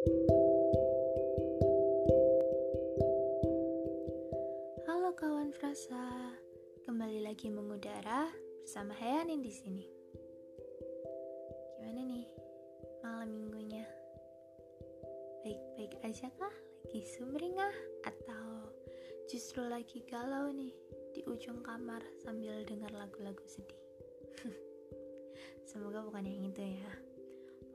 Halo kawan frasa, kembali lagi mengudara bersama Hayanin di sini. Gimana nih malam minggunya? Baik-baik aja kah? Lagi sumringah atau justru lagi galau nih di ujung kamar sambil dengar lagu-lagu sedih? Semoga bukan yang itu ya.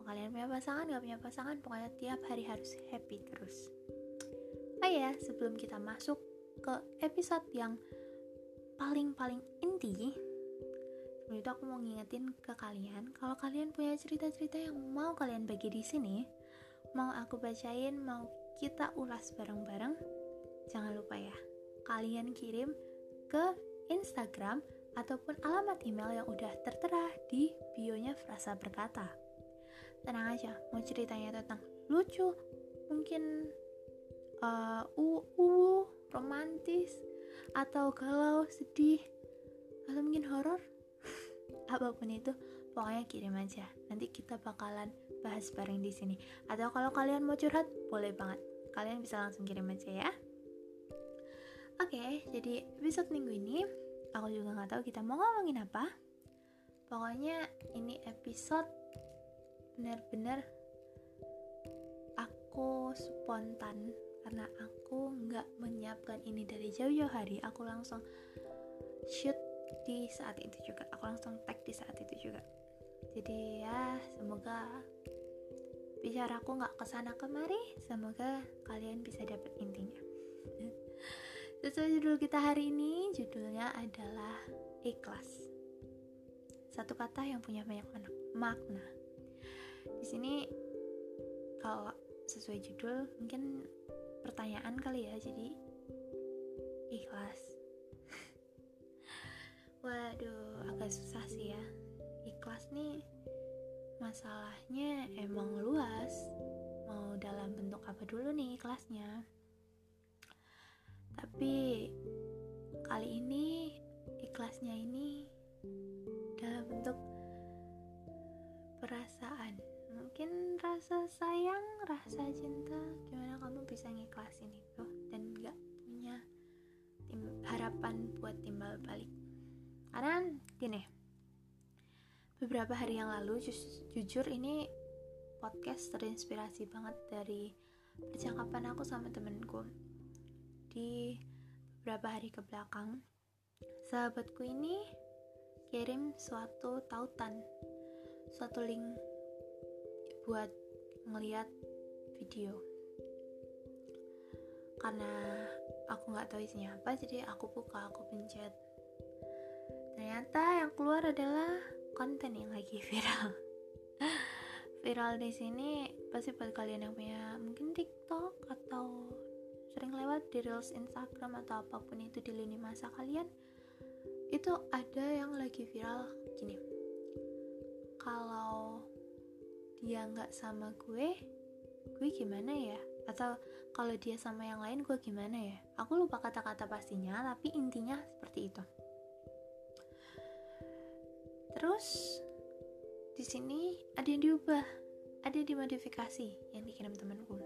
Kalian punya pasangan, gak punya pasangan, pokoknya tiap hari harus happy terus. Oh ya, sebelum kita masuk ke episode yang paling-paling inti, sebelum itu aku mau ngingetin ke kalian, kalau kalian punya cerita-cerita yang mau kalian bagi di sini, mau aku bacain, mau kita ulas bareng-bareng, jangan lupa ya, kalian kirim ke Instagram ataupun alamat email yang udah tertera di bionya Frasa Berkata. Tenang aja, mau ceritanya tentang lucu, mungkin uh, uh, uh, romantis atau galau sedih atau mungkin horor. Apa pun itu pokoknya kirim aja. Nanti kita bakalan bahas bareng di sini. Atau kalau kalian mau curhat boleh banget. Kalian bisa langsung kirim aja ya. Oke okay, jadi episode minggu ini aku juga nggak tahu kita mau ngomongin apa. Pokoknya ini episode benar-benar aku spontan karena aku nggak menyiapkan ini dari jauh-jauh hari. Aku langsung shoot di saat itu juga. Aku langsung tag di saat itu juga. Jadi ya semoga bicara aku nggak ke sana kemari semoga kalian bisa dapat intinya. Sesuai judul kita hari ini judulnya adalah ikhlas. Satu kata yang punya banyak makna di sini kalau sesuai judul mungkin pertanyaan kali ya jadi ikhlas. Waduh agak susah sih ya. Ikhlas nih masalahnya emang luas. Mau dalam bentuk apa dulu nih ikhlasnya? Tapi kali ini ikhlasnya ini dalam bentuk perasaan mungkin rasa sayang rasa cinta. Gimana kamu bisa ngiklasin itu dan gak punya harapan buat timbal balik? Karena gini beberapa hari yang lalu ju jujur ini podcast terinspirasi banget dari percakapan aku sama temenku. Di beberapa hari ke belakang sahabatku ini kirim suatu tautan suatu link buat ngeliat video. Karena aku nggak tahu isinya apa jadi aku buka aku pencet. Ternyata yang keluar adalah konten yang lagi viral. Viral di sini pasti buat kalian yang punya mungkin TikTok atau sering lewat di reels Instagram atau apa pun itu di lini masa kalian itu ada yang lagi viral gini. Kalau dia nggak sama gue gue gimana ya? Atau kalau dia sama yang lain gue gimana ya? Aku lupa kata-kata pastinya tapi intinya seperti itu. Terus di sini ada yang diubah ada yang dimodifikasi yang dikirim temanku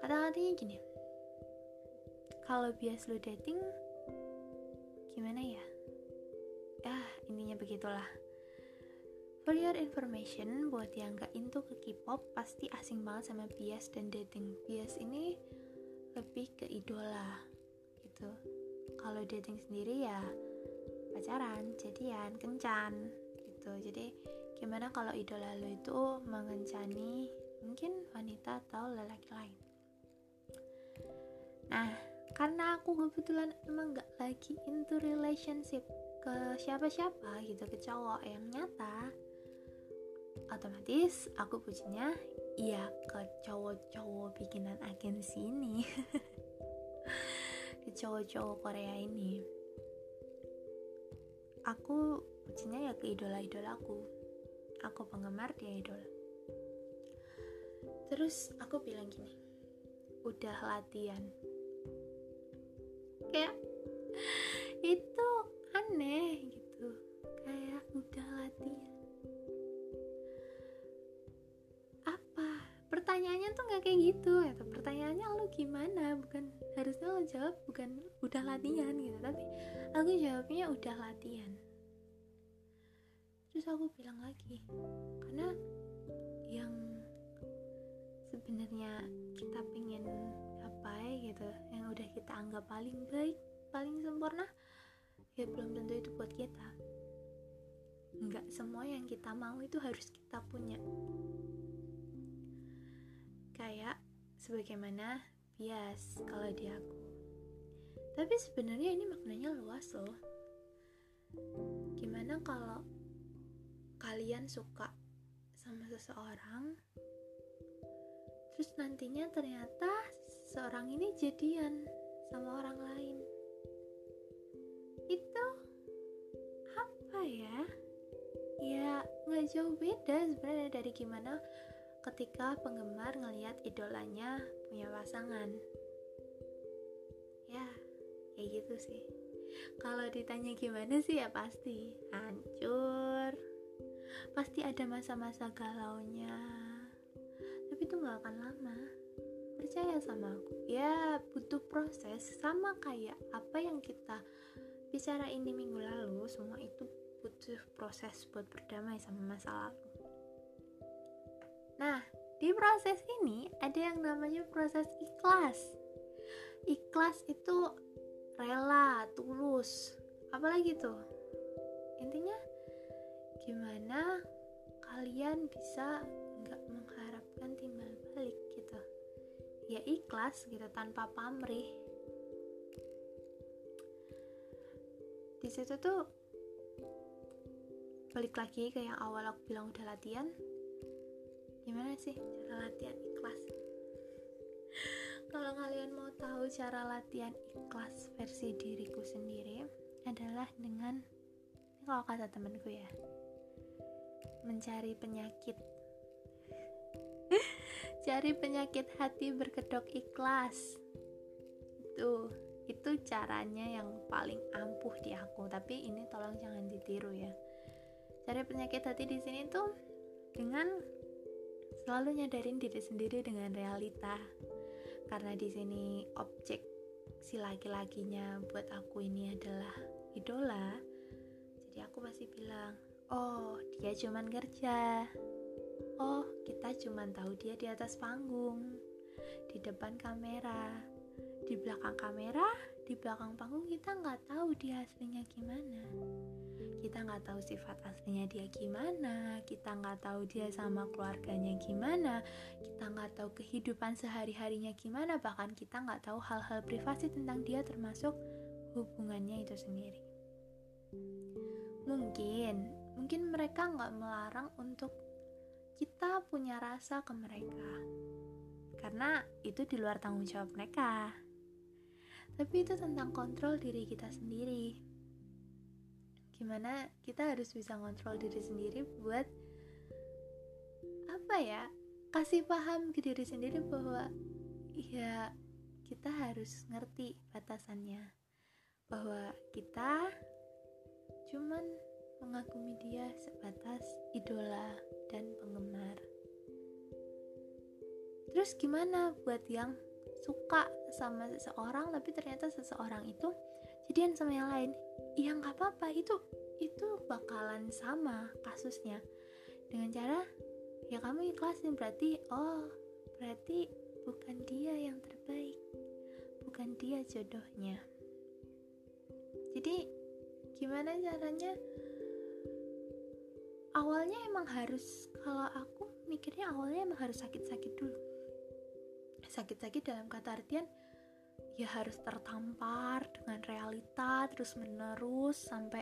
kata-katanya gini kalau bias lo dating gimana ya? Ya intinya begitulah Your information, buat yang gak into ke K-pop, pasti asing banget sama bias dan dating. Bias ini lebih ke idola, gitu. Kalau dating sendiri ya pacaran, jadian, kencan, gitu. Jadi gimana kalau idola lo itu mengencani mungkin wanita atau lelaki lain. Nah, karena aku kebetulan emang gak lagi into relationship ke siapa-siapa gitu ke cowok yang nyata otomatis aku pujinya ya ke cowok-cowok bikinan agensi ini. Ke cowok-cowok Korea ini. Aku pujinya ya ke idola-idola aku. Aku penggemar dia idola. Terus aku bilang gini udah latihan. Kayak itu aneh gitu. Kayak pertanyaannya tuh nggak kayak gitu gitu. Pertanyaannya lo gimana? Bukan harusnya lo jawab bukan udah latihan gitu. Tapi aku jawabnya udah latihan. Terus aku bilang lagi karena yang sebenarnya kita pengen capai gitu yang udah kita anggap paling baik paling sempurna ya belum tentu itu buat kita. Nggak semua yang kita mau itu harus kita punya kayak sebagaimana bias kalau di aku. Tapi sebenarnya ini maknanya luas loh. Gimana kalau kalian suka sama seseorang terus nantinya ternyata seorang ini jadian sama orang lain. Itu apa ya? Ya nggak jauh beda sebenarnya dari gimana ketika penggemar ngelihat idolanya punya pasangan. Ya kayak gitu sih. Kalau ditanya gimana sih ya pasti hancur. Pasti ada masa-masa galaunya. Tapi itu nggak akan lama. Percaya sama aku. Ya butuh proses. Sama kayak apa yang kita bicara ini minggu lalu semua itu butuh proses buat berdamai sama masa lalu. Nah, di proses ini ada yang namanya proses ikhlas. Ikhlas itu rela, tulus, apalagi tuh. Intinya gimana kalian bisa nggak mengharapkan timbal balik gitu. Ya ikhlas gitu tanpa pamrih. Di situ tuh balik lagi ke yang awal aku bilang udah latihan gimana sih cara latihan ikhlas? Kalau kalian mau tahu cara latihan ikhlas versi diriku sendiri adalah dengan kalau kata temenku ya mencari penyakit. Cari penyakit hati berkedok ikhlas. Itu itu caranya yang paling ampuh di aku. Tapi ini tolong jangan ditiru ya. Cari penyakit hati di sini tuh dengan selalu nyadarin diri sendiri dengan realita. Karena di sini objek si laki-lakinya buat aku ini adalah idola jadi aku pasti bilang oh dia cuman kerja. Oh kita cuman tahu dia di atas panggung di depan kamera. Di belakang kamera di belakang panggung kita nggak tahu dia aslinya gimana kita nggak tahu sifat aslinya dia gimana kita nggak tahu dia sama keluarganya gimana kita nggak tahu kehidupan sehari harinya gimana bahkan kita nggak tahu hal-hal privasi tentang dia termasuk hubungannya itu sendiri. Mungkin mungkin mereka nggak melarang untuk kita punya rasa ke mereka. Karena itu di luar tanggung jawab mereka. Tapi itu tentang kontrol diri kita sendiri gimana kita harus bisa ngontrol diri sendiri buat apa ya kasih paham ke diri sendiri bahwa ya kita harus ngerti batasannya. Bahwa kita cuman mengagumi dia sebatas idola dan penggemar. Terus gimana buat yang suka sama seseorang tapi ternyata seseorang itu jadian sama yang lain. Ya nggak apa-apa. Itu itu bakalan sama kasusnya. Dengan cara ya kamu ikhlasin. Berarti oh berarti bukan dia yang terbaik. Bukan dia jodohnya. Jadi gimana caranya? Awalnya emang harus kalau aku mikirnya awalnya emang harus sakit-sakit dulu. Sakit-sakit dalam kata artian ya harus tertampar dengan realita terus menerus sampai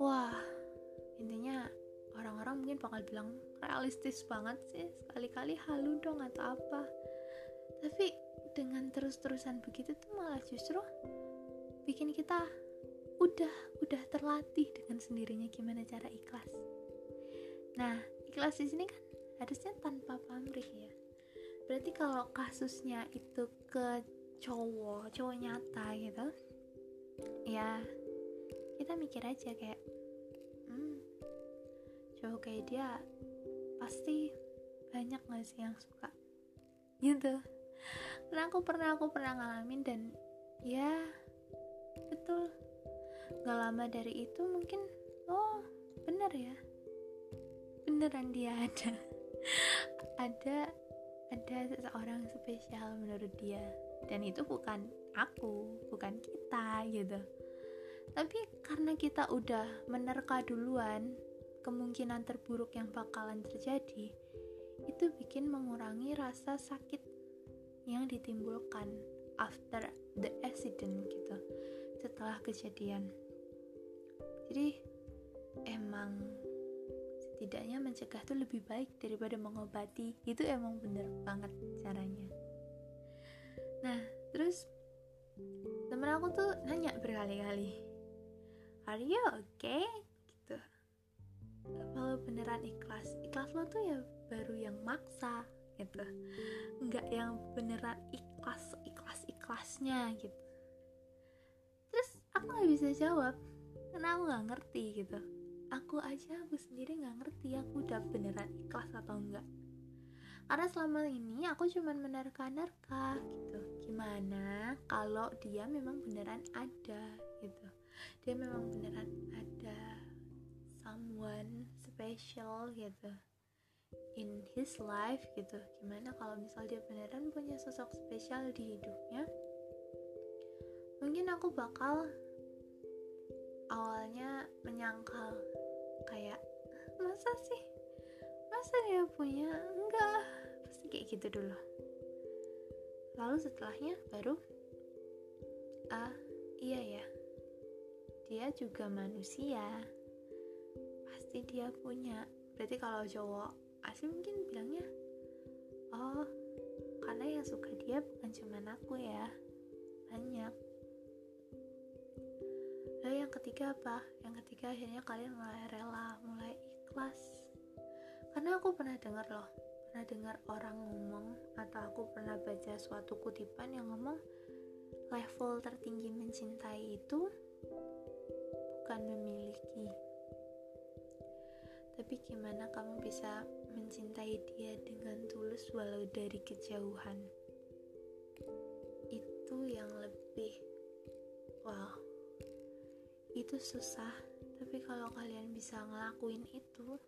wah intinya orang-orang mungkin bakal bilang realistis banget sih sekali-kali halu dong atau apa. Tapi dengan terus-terusan begitu tuh malah justru bikin kita udah udah terlatih dengan sendirinya gimana cara ikhlas. Nah ikhlas di sini kan harusnya tanpa pamrih ya. Berarti kalau kasusnya itu ke cowok cowok nyata gitu. Ya kita mikir aja kayak hmm, cowok kayak dia pasti banyak gak sih yang suka? Gitu. Karena aku pernah aku pernah ngalamin dan ya betul. Gak lama dari itu mungkin oh bener ya. Beneran dia ada. Ada ada seseorang spesial menurut dia dan itu bukan aku bukan kita gitu. Tapi karena kita udah menerka duluan kemungkinan terburuk yang bakalan terjadi itu bikin mengurangi rasa sakit yang ditimbulkan after the accident gitu. Setelah kejadian. Jadi emang setidaknya mencegah tuh lebih baik daripada mengobati. Itu emang bener banget caranya nah terus temen aku tuh nanya berkali-kali are you okay? Gitu. Kalau beneran ikhlas ikhlas lo tuh ya baru yang maksa gitu. Nggak yang beneran ikhlas ikhlas ikhlasnya gitu. Terus aku nggak bisa jawab karena aku nggak ngerti gitu. Aku aja aku sendiri nggak ngerti aku udah beneran ikhlas atau enggak karena selama ini aku cuman menerka-nerka gitu gimana kalau dia memang beneran ada gitu? Dia memang beneran ada someone special gitu in his life gitu. Gimana kalau misal dia beneran punya sosok spesial di hidupnya? Mungkin aku bakal awalnya menyangkal kayak masa sih? Masa dia punya? Enggak pasti kayak gitu dulu lalu setelahnya baru ah iya ya dia juga manusia. Pasti dia punya. Berarti kalau cowok asli mungkin bilangnya oh karena yang suka dia bukan cuma aku ya banyak. Lalu yang ketiga apa? Yang ketiga akhirnya kalian mulai rela mulai ikhlas. Karena aku pernah dengar loh pernah dengar orang ngomong atau aku pernah baca suatu kutipan yang ngomong level tertinggi mencintai itu bukan memiliki. Tapi gimana kamu bisa mencintai dia dengan tulus walau dari kejauhan? Itu yang lebih wow. Itu susah tapi kalau kalian bisa ngelakuin itu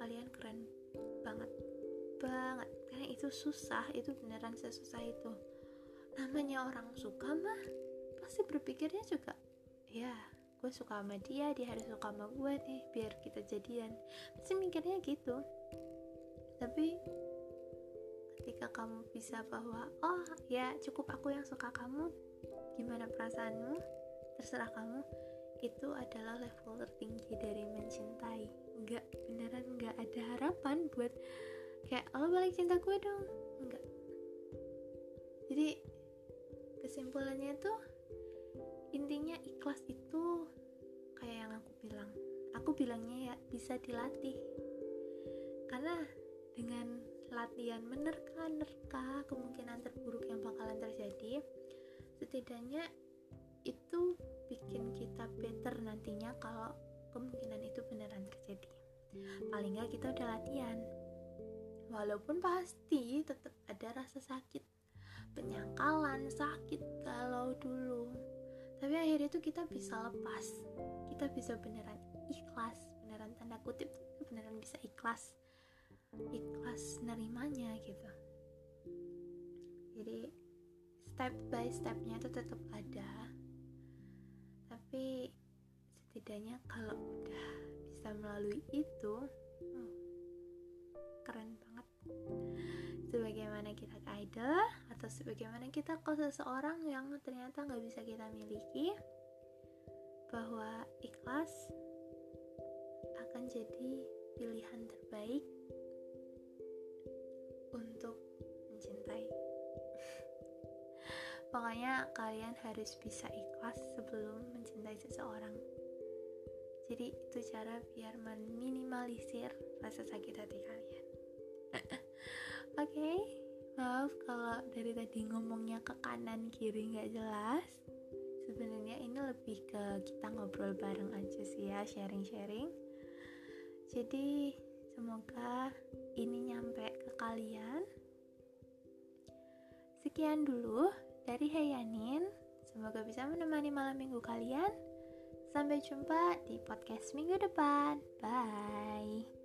kalian keren banget. Karena itu susah itu beneran sesusah itu. Namanya orang suka mah pasti berpikirnya juga ya gue suka sama dia dia harus suka sama gue nih biar kita jadian. Pasti mikirnya gitu. Tapi ketika kamu bisa bahwa oh ya cukup aku yang suka kamu gimana perasaanmu? Terserah kamu. Itu adalah level tertinggi dari mencintai. Nggak beneran nggak ada harapan buat kayak lo balik cinta gue dong. Nggak jadi kesimpulannya tuh intinya ikhlas itu kayak yang aku bilang. Aku bilangnya ya bisa dilatih. Karena dengan latihan menerka-nerka kemungkinan terburuk yang bakalan terjadi setidaknya itu bikin kita better nantinya kalau kemungkinan itu beneran terjadi. Paling nggak kita udah latihan walaupun pasti tetap ada rasa sakit penyangkalan sakit kalau dulu. Tapi akhirnya itu kita bisa lepas. Kita bisa beneran ikhlas beneran tanda kutip beneran bisa ikhlas. Ikhlas nerimanya gitu. Jadi step by stepnya itu tetap ada. Tapi setidaknya kalau udah bisa melalui itu oh, keren banget sebagaimana kita ke idol atau sebagaimana kita ke seseorang yang ternyata nggak bisa kita miliki bahwa ikhlas akan jadi pilihan terbaik untuk mencintai. Pokoknya kalian harus bisa ikhlas sebelum mencintai seseorang. Jadi itu cara biar meminimalisir rasa sakit hati kalian Oke, okay, maaf kalau dari tadi ngomongnya ke kanan kiri nggak jelas. Sebenarnya ini lebih ke kita ngobrol bareng aja sih ya, sharing-sharing. Jadi semoga ini nyampe ke kalian. Sekian dulu dari Hayanin. Semoga bisa menemani malam minggu kalian. Sampai jumpa di podcast minggu depan. Bye.